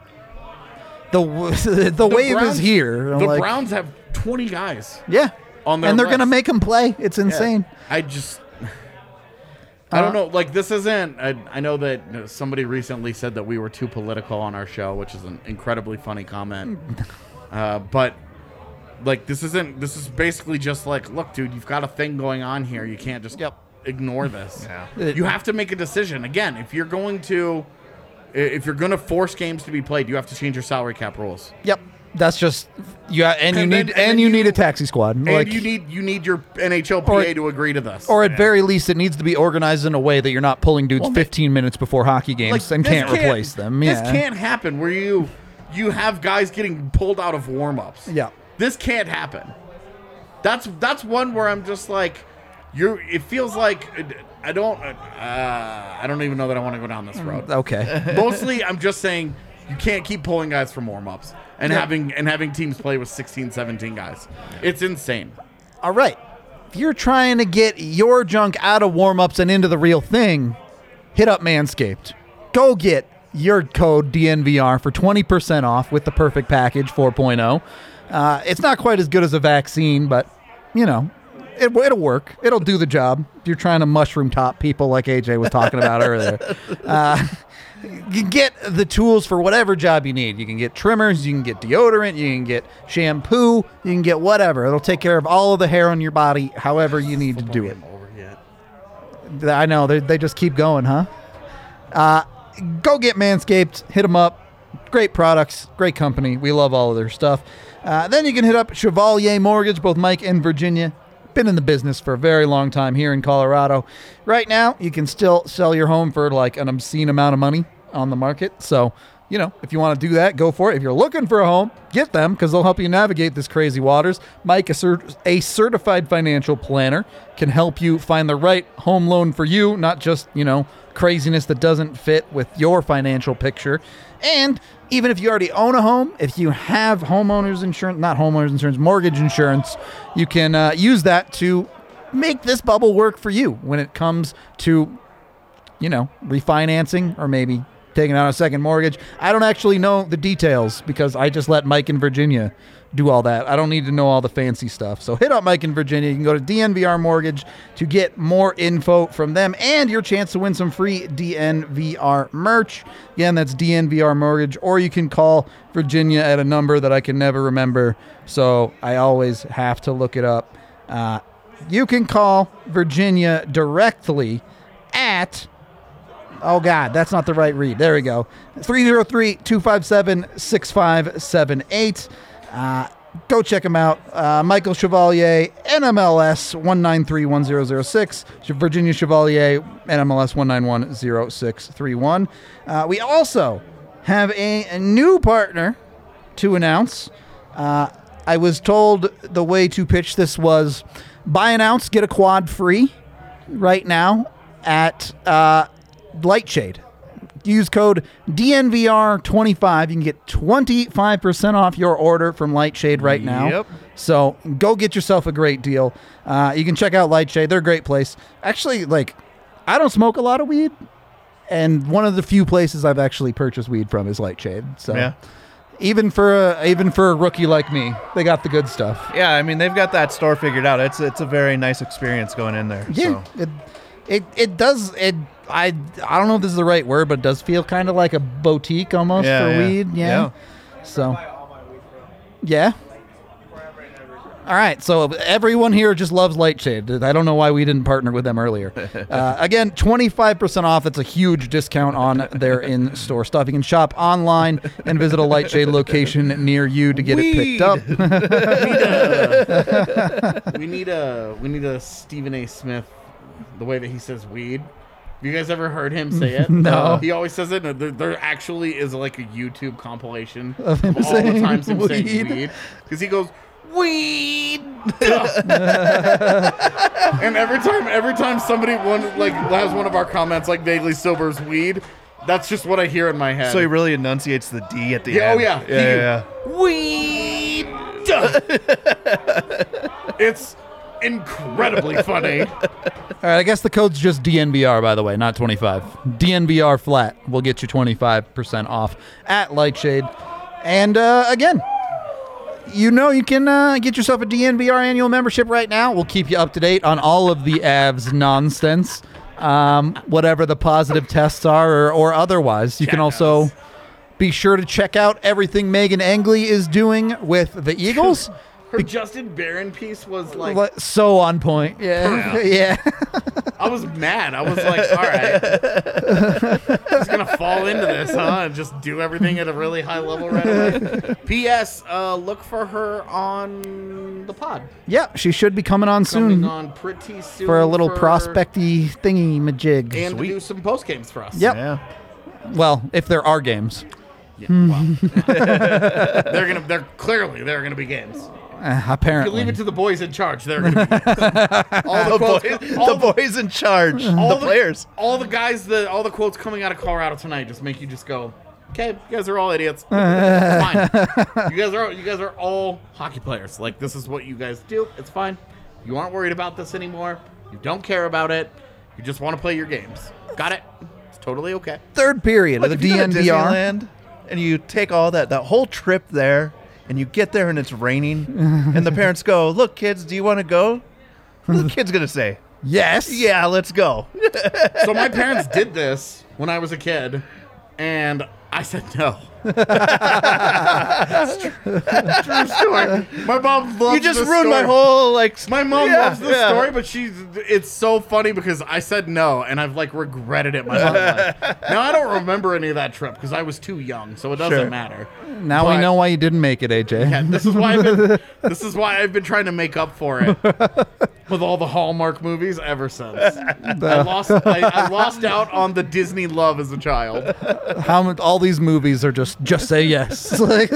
the the, The wave Browns- is here. I'm The like, Browns have 20 guys. yeah. on their and they're going to make them play. It's insane. I just I don't Uh, know. Like this isn't. I, I know that uh, somebody recently said that we were too political on our show, which is an incredibly funny comment. uh, but like this isn't. This is basically just like, look, dude, you've got a thing going on here. You can't just Yep. ignore this. Yeah. You have to make a decision. Again, if you're going to, if you're going to force games to be played, you have to change your salary cap rules. Yep. That's just yeah, and you And need and, and you you- need a taxi squad. And like you need you need your NHLPA Or- to agree to this. or at very least it needs to be organized in a way that you're not pulling dudes Well, 15 minutes before hockey games Like, and this can't, replace them. Yeah. This can't happen where you you have guys getting pulled out of warm-ups. Yeah. This can't happen. That's that's one where I'm just like you're it feels like I don't uh, I don't even know that I want to go down this road. Okay. Mostly I'm just saying you can't keep pulling guys from warm-ups and Yeah. having and having teams play with 16 17 guys. It's insane. All right. If you're trying to get your junk out of warm-ups and into the real thing, hit up Manscaped. Go get your code DNVR for 20% off with the perfect package 4.0. Uh, it's not quite as good as a vaccine, but you know, it, it'll work. It'll do the job. If you're trying to mushroom top people like AJ was talking about earlier. Uh, you get the tools for whatever job you need. You can get trimmers, you can get deodorant, you can get shampoo, you can get whatever. It'll take care of all of the hair on your body, however you need to do it. I know they they just keep going, huh? Uh, go get Manscaped. Hit them up. Great products, great company. We love all of their stuff. Uh, then you can hit up Chevalier Mortgage. Both Mike and Virginia been in the business for a very long time here in Colorado. Right now, you can still sell your home for like an obscene amount of money on the market. So. You know, if you want to do that, go for it. If you're looking for a home, get them because they'll help you navigate this crazy waters. Mike, a, cert- a certified financial planner, can help you find the right home loan for you, not just, you know, craziness that doesn't fit with your financial picture. And even if you already own a home, if you have homeowners insurance, not homeowners insurance, mortgage insurance, you can uh, use that to make this bubble work for you when it comes to you know, refinancing or maybe taking out a second mortgage. I don't actually know the details because I just let Mike in Virginia do all that. I don't need to know all the fancy stuff. So hit up Mike in Virginia. You can go to DNVR Mortgage to get more info from them and your chance to win some free DNVR merch. Again, that's DNVR Mortgage, or you can call Virginia at a number that I can never remember. So I always have to look it up. Uh, you can call Virginia directly at Oh, God, that's not the right read. There we go. 303 257 6578. Uh, Go check him out. Uh, Michael Chevalier, NMLS 1931006. Virginia Chevalier, NMLS 1910631. Uh, we also have a, a new partner to announce. Uh, I was told the way to pitch this was buy an ounce, get a quad free right now at uh, Lightshade. Use code DNVR25. You can get 25% off your order from Lightshade right now. Yep. So go get yourself a great deal. Uh, you can check out Lightshade. They're a great place. Actually, like, I don't smoke a lot of weed. And one of the few places I've actually purchased weed from is Lightshade. So Yeah. even for a, even for a rookie like me, they got the good stuff. Yeah, I mean they've got that store figured out. It's it's a very nice experience going in there. Yeah, So. it, It it does it. I I don't know if this is the right word, but it does feel kind of like a boutique almost Yeah, for yeah. weed. Yeah. Yeah. So. Yeah. All right, so everyone here just loves Lightshade. I don't know why we didn't partner with them earlier. Uh, again, 25% off. That's a huge discount on their in store stuff. You can shop online and visit a Lightshade location near you to get it picked up. we need a we need a Stephen A. Smith, the way that he says weed. Have you guys ever heard him say it? No. Uh, he always says it. There, there actually is like a YouTube compilation Of him all the saying times him weed. saying weed because he goes weed. and every time, every time somebody one like has one of our comments like vaguely sobers weed, that's just what I hear in my head. So he really enunciates the D at the Yeah, oh end. yeah. Yeah, He- yeah, Weed. it's incredibly funny. All right, I guess the code's just DNVR, by the way, not 25. DNVR flat will get you 25% off at Lightshade. And uh, again, you know you can uh, get yourself a DNVR annual membership right now. We'll keep you up to date on all of the AVS nonsense, um, whatever the positive tests are or, or otherwise. You can also be sure to check out everything Megan Angley is doing with the Eagles. Her Justin Barron piece was like, What- so on point. Yeah. yeah. I was mad. I was like, all right, just gonna fall into this, huh? And just do everything at a really high level right away. P.S. Uh, look for her on the pod. yeah, she should be coming on Coming soon. on pretty soon for a little for- prospecty thingy majig. and to do some post games for us. Yep. yeah. Well, if there are games, Yeah, well. they're gonna. They're clearly they're gonna be games. uh, You leave it to the boys in charge. They're gonna be all the The, quotes. boy, all the boys in charge. all the players. all the guys, the all the quotes coming out of Colorado tonight just make you just go, okay, you guys are all idiots. Fine. You guys are you guys are all hockey players. Like this is what you guys do. It's fine. You aren't worried about this anymore. You don't care about it. You just want to play your games. Got it? It's totally okay. Third period Look, of the you go to DNVR. Disneyland and you take all that that whole trip there and you get there and it's raining and the parents go, "Look, kids, do you want to go?" What are the kid's gonna say? Yes. Yeah, let's go. So my parents did this when I was a kid, and I said no. That's true story. My mom loves you just this ruined my whole like. My mom Yeah, loves the yeah. story, but she's it's so funny because I said no and I've like regretted it my whole life. Now I don't remember any of that trip because I was too young, so it doesn't Sure. matter. Now we know why you didn't make it, AJ. Yeah, this is why I've been this is why I've been trying to make up for it with all the Hallmark movies ever since. I lost I, I lost out on the Disney love as a child. How all these movies are just just say yes. Like,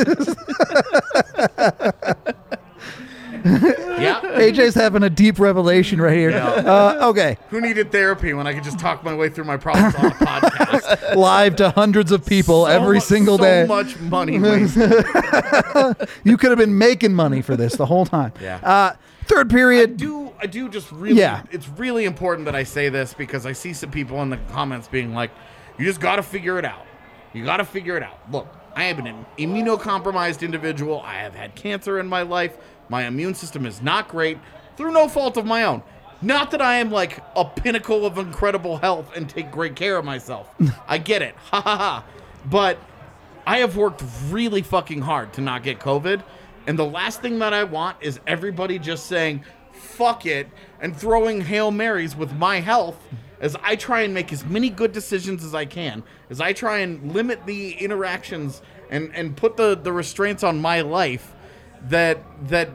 Yeah. AJ's having a deep revelation right here. Uh, okay, Who needed therapy when I could just talk my way through my problems on a podcast? live to hundreds of people So every mu- single so day. So much money. You could have been making money for this the whole time. Yeah. Uh, third I period. do I do just really Yeah. it's really important that I say this because I see some people in the comments being like, you just gotta figure it out. You gotta figure it out. Look, I am an immunocompromised individual. I have had cancer in my life. My immune system is not great through no fault of my own. Not that I am like a pinnacle of incredible health and take great care of myself. I get it. Ha ha ha. But I have worked really fucking hard to not get COVID. And the last thing that I want is everybody just saying, fuck it, and throwing Hail Marys with my health as I try and make as many good decisions as I can, as I try and limit the interactions and, and put the, the restraints on my life that that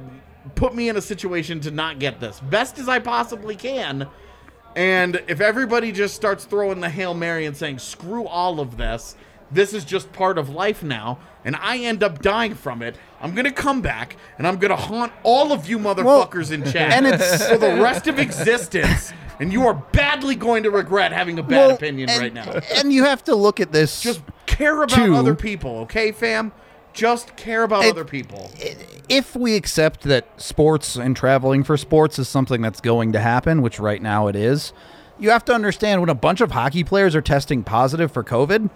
put me in a situation to not get this. Best as I possibly can. And if everybody just starts throwing the Hail Mary and saying, screw all of this, this is just part of life now, and I end up dying from it, I'm going to come back and I'm going to haunt all of you motherfuckers in chat and it's- for the rest of existence. And you are badly going to regret having a bad Well, opinion and, right now. And you have to look at this. Just care about Two. other people, okay, fam? Just care about It- other people. if we accept that sports and traveling for sports is something that's going to happen, which right now it is, you have to understand when a bunch of hockey players are testing positive for COVID,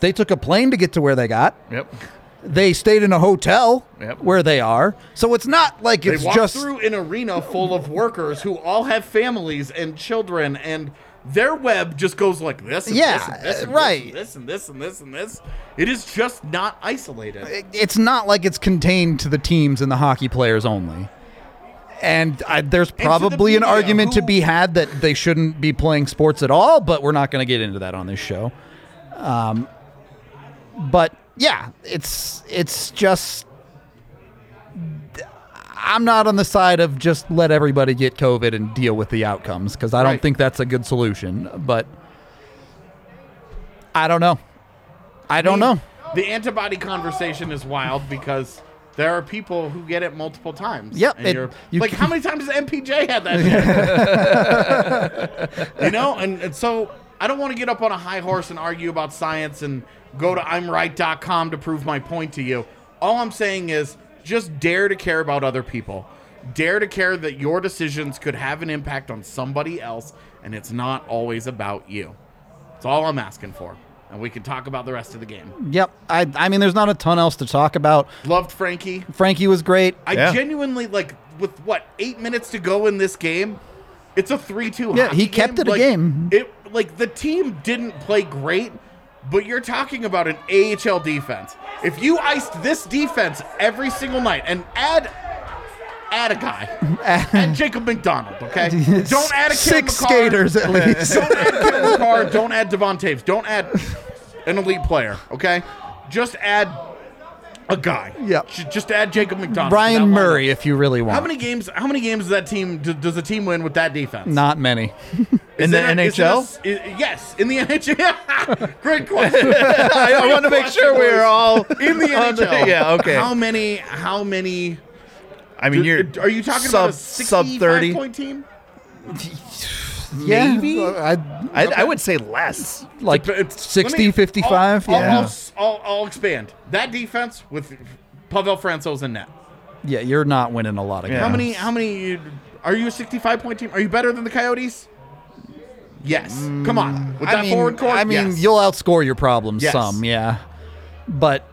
they took a plane to get to where they got. Yep. They stayed in a hotel Yep. where they are. So it's not like They it's walk just through an arena full of workers who all have families and children, and their web just goes like this. And Yeah, this and this and right. This and this and this and this. It is just not isolated. It's not like it's contained to the teams and the hockey players only. And I, there's to the probably an media, argument to be had that they shouldn't be playing sports at all, but we're not going to get into that on this show. Um, but yeah, it's it's just I'm not on the side of just let everybody get COVID and deal with the outcomes because I don't Right. think that's a good solution. But I don't know. I don't know. The antibody conversation is wild because there are people who get it multiple times. Yep, And it- like, how many times has MPJ had that you know? And, and so I don't want to get up on a high horse and argue about science and go to I'mRight.com to prove my point to you. All I'm saying is just dare to care about other people. Dare to care that your decisions could have an impact on somebody else, and it's not always about you. That's all I'm asking for. And we can talk about the rest of the game. Yep. I I mean, there's not a ton else to talk about. Loved Frankie. Frankie was great. I Yeah. genuinely like with what eight minutes to go in this game. It's a three-two. Yeah, he kept game. it a Like, game. It like the team didn't play great, but you're talking about an AHL defense. If you iced this defense every single night and add add a guy, add Jacob MacDonald, okay? Don't add a Six Makar. skaters at least. Don't add Cale Makar. Don't add Devon Toews. Don't add an elite player, okay? Just add a guy. Yeah. Just add Jacob MacDonald. to that Ryan lineup. Murray, if you really want. How many games? How many games does that team does a team win with that defense? Not many. In the Is it a- NHL? is it a- i- yes, in the NHL. Great question. I, I want to make sure we're all in the on the- NHL. yeah, okay. How many? How many? I mean, you're are you talking sub about a sub thirty. point team? yeah, Maybe? I, I, I would say less. like But 60, me- 55. I'll, I'll- yeah. I'll, s- I'll, I'll expand that defense with Pavel Francouz in net. yeah, you're not winning a lot of Yeah. games. How many? How many? Are you a 65 point team? Are you better than the Coyotes? Yes. Come on. Mm, With that I mean, forward core, I mean, yes. you'll outscore your problems Yes. some, yeah. But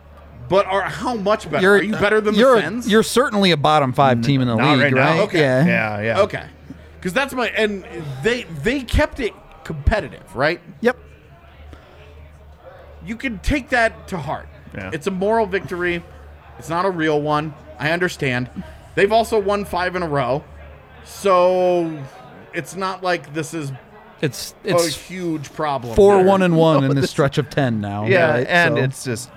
But are how much better? you're are you better than you're, the Sens? You're certainly a bottom five team in the Not league, right now. right? Okay. Yeah. Yeah, yeah. okay. Because that's my and they they kept it competitive, right? Yep. You can take that to heart. Yeah. It's a moral victory. It's not a real one. I understand. They've also won five in a row, so it's not like this is It's a it's huge problem. four here. one and one in this stretch of ten now. Yeah, right? and So- it's just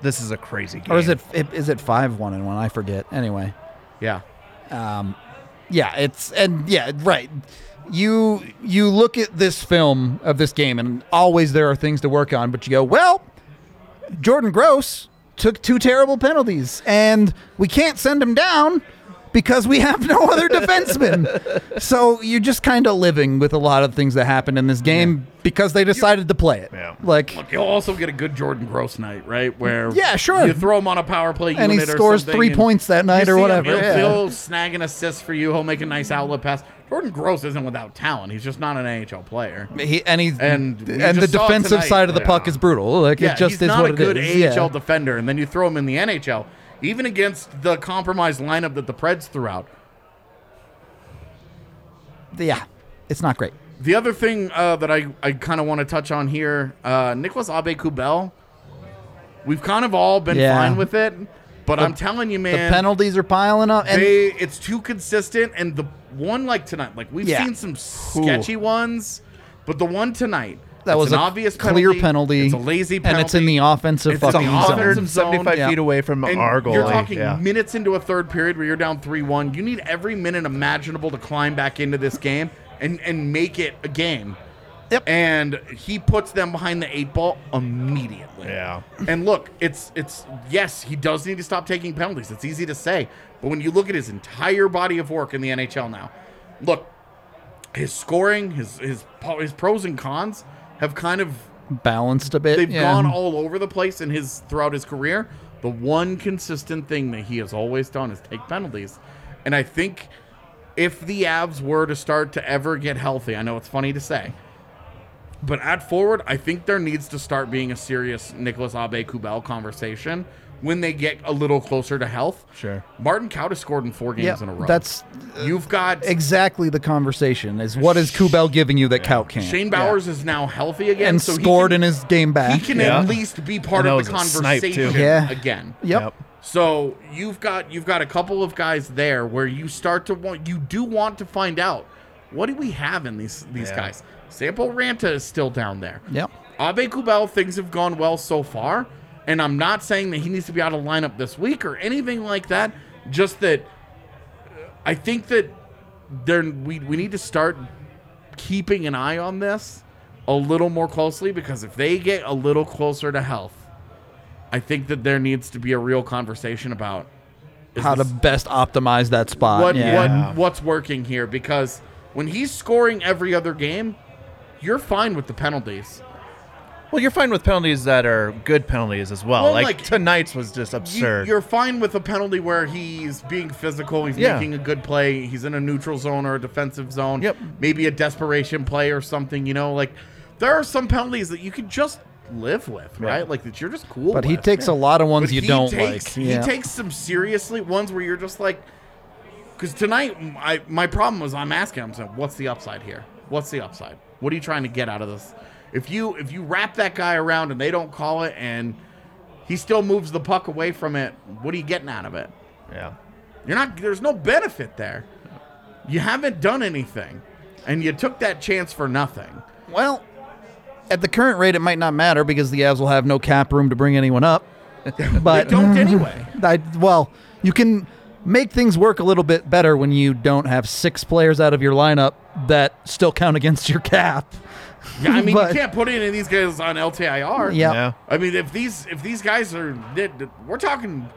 this is a crazy game. or is it is it five one and one? I forget. Anyway. Yeah. Um, yeah, it's and yeah, right. You you look at this film of this game and always there are things to work on, but you go, well, Jordan Gross took two terrible penalties and we can't send him down because we have no other defensemen. so you're just kind of living with a lot of things that happened in this game because they decided to play it. Yeah. Like You'll also get a good Jordan Gross night, right? Where Yeah, sure. you throw him on a power play And he unit or scores something, three points that night or see him, whatever, He'll, yeah. he'll snag an assist for you. He'll make a nice outlet pass. Jordan Gross isn't without talent. He's just not an NHL player. he and he's And and the just saw it defensive tonight. side of the Yeah. puck is brutal. Like Yeah, it just he's is not what a good is. AHL Yeah. defender, and then you throw him in the NHL, even against the compromised lineup that the Preds threw out. yeah, it's not great. The other thing uh, that I, I kind of want to touch on here, uh, Nicolas Aube-Kubel, we've kind of all been Yeah. fine with it, but I'm telling you, man, The penalties are piling up, and they it's too consistent. And the one like tonight, like we've Yeah. seen some sketchy ones, but the one tonight that it's was an a obvious clear penalty. It's a lazy penalty, and it's in the offensive It's in the fucking zone. offensive zone. 175 Yeah. feet away from And our goal. you're talking yeah. minutes into a third period where you're down three one. You need every minute imaginable to climb back into this game and and make it a game. Yep. And he puts them behind the eight ball immediately. Yeah. And look, it's it's yes, he does need to stop taking penalties. It's easy to say, but when you look at his entire body of work in the NHL now, look, his scoring, his his his pros and cons have kind of balanced a bit. they've yeah. gone all over the place in his throughout his career. The one consistent thing that he has always done is take penalties. And I think if the Avs were to start to ever get healthy, I know it's funny to say, but at forward, I think there needs to start being a serious Nicolas Aube-Kubel conversation when they get a little closer to health. Sure. Martin Kaut has scored in four games Yeah, in a row. that's uh, you've got exactly the conversation. Is what is Kubel giving you that Kaut can't? Shane Bowers is now healthy again, and so he scored can- in his game back. He can Yeah. at least be part of the was a snipe, too. conversation Yeah. again. Yep. So you've got you've got a couple of guys there where you start to want you do want to find out what do we have in these these Yeah. guys. Sampo Ranta is still down there. Yep. Aube-Kubel, things have gone well so far, and I'm not saying that he needs to be out of lineup this week or anything like that. Just that uh, I think that there we we need to start keeping an eye on this a little more closely because if they get a little closer to health, I think that there needs to be a real conversation about is How to best optimize that spot. what yeah. what what's working here because when he's scoring every other game, you're fine with the penalties. Well, you're fine with penalties that are good penalties as well. Well, like, like, tonight's was just absurd. you're fine with a penalty where he's being physical, he's Yeah. making a good play, he's in a neutral zone or a defensive zone. Yep. Maybe a desperation play or something, you know, like there are some penalties that you can just live with, right? Like that you're just cool But he with. takes a lot of ones But you don't takes, like. Yeah. He takes some seriously ones where you're just like, because tonight I my problem was I'm asking him, what's the upside here? What's the upside? What are you trying to get out of this? If you if you wrap that guy around and they don't call it and he still moves the puck away from it, what are you getting out of it? yeah. You're not. There's no benefit there. You haven't done anything, and you took that chance for nothing. Well, at the current rate, it might not matter because the Avs will have no cap room to bring anyone up. But They don't anyway. I, well, you can make things work a little bit better when you don't have six players out of your lineup that still count against your cap. Yeah, I mean, But- you can't put any of these guys on LTIR. Yeah. Yeah. I mean, if these if these guys are, we're talking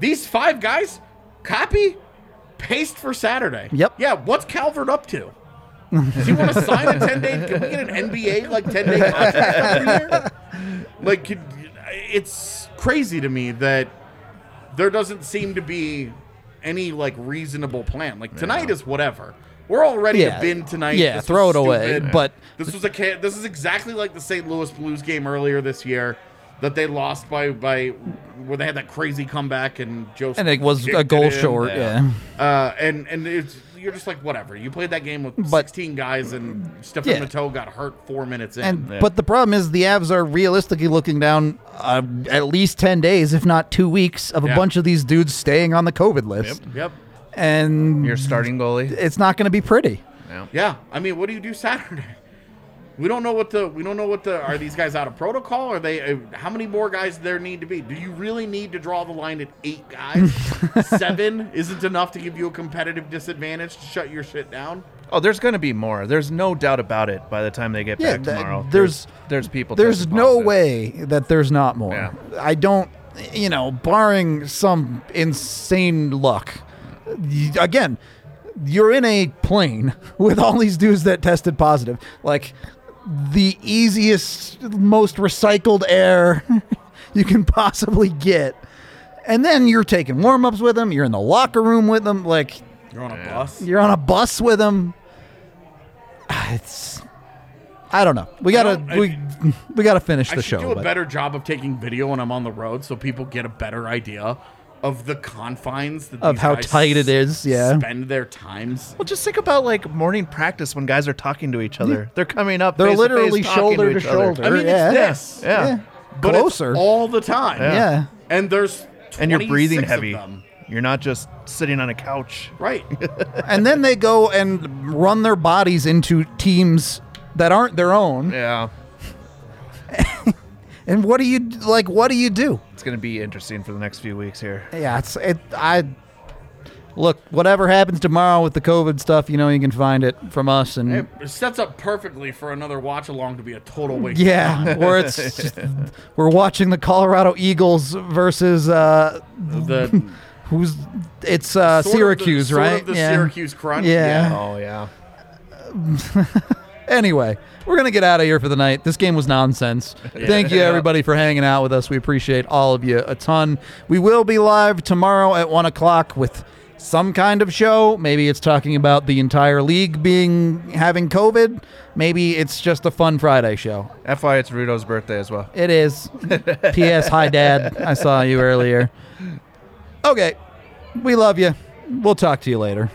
these five guys, copy, paste for Saturday. Yep. Yeah. What's Calvert up to? Does he want to sign a ten day? Can we get an NBA like ten day contract? Like, could- it's crazy to me that there doesn't seem to be any like reasonable plan. Like tonight is whatever. We're all ready Yeah. to bin tonight. Yeah, This throw it away, but- this was a this is exactly like the St. Louis Blues game earlier this year that they lost by by where they had that crazy comeback and Joe And it was a goal short. Yeah. Uh, and and it's you're just like whatever. You played that game with But- 16 guys and Stefan Yeah. Matteau got hurt four minutes in. And but the problem is the Avs are realistically looking down uh, at least ten days, if not two weeks, of a Yeah. bunch of these dudes staying on the COVID list, yep. And Your starting goalie. it's not going to be pretty. Yeah, I mean, what do you do Saturday? We don't know what the we don't know what the are these guys out of protocol? Are they uh, how many more guys there need to be? Do you really need to draw the line at eight guys? Seven isn't enough to give you a competitive disadvantage to shut your shit down. Oh, there's going to be more. There's no doubt about it. By the time they get Yeah, back th- tomorrow, there's- there's people. There's testing no positive. way that there's not more. Yeah. I don't, you know, barring some insane luck. Y- Again, you're in a plane with all these dudes that tested positive. Like the easiest, most recycled air you can possibly get. And then you're taking warm ups with them. You're in the locker room with them. Like You're on a bus. you're on a bus with them. Ah, it's. I don't know. We gotta I- we we gotta finish I the should show. do a but- better job of taking video when I'm on the road, so people get a better idea of the confines that Of these how guys tight it is, yeah. spend their times. Well, just think about like morning practice when guys are talking to each other. They're coming up. They're face to face literally shoulder to, each other. shoulder. I mean, yeah. it's this, Yeah. Yeah. but Closer. it's all the time. yeah. and there's And you're breathing heavy. You're not just sitting on a couch. right? and then they go and run their bodies into teams that aren't their own. Yeah. And what do you like? What do you do? It's going to be interesting for the next few weeks here. Yeah, it's it. I look. Whatever happens tomorrow with the COVID stuff, you know, you can find it from us. And It sets up perfectly for another watch along to be a total waste. yeah, time. where it's just- we're watching the Colorado Eagles versus uh, the who's it's uh, sort of the- Syracuse, sort right? Of the yeah. Syracuse crunch. Yeah. Oh yeah. Anyway, we're gonna get out of here for the night. This game was nonsense. Thank you everybody for hanging out with us. We appreciate all of you a ton. We will be live tomorrow at one o'clock with some kind of show. Maybe it's talking about the entire league being having COVID. Maybe it's just a fun Friday show. FY, it's Rudo's birthday as well. It is. P.S. Hi, Dad. I saw you earlier. Okay. We love you. We'll talk to you later.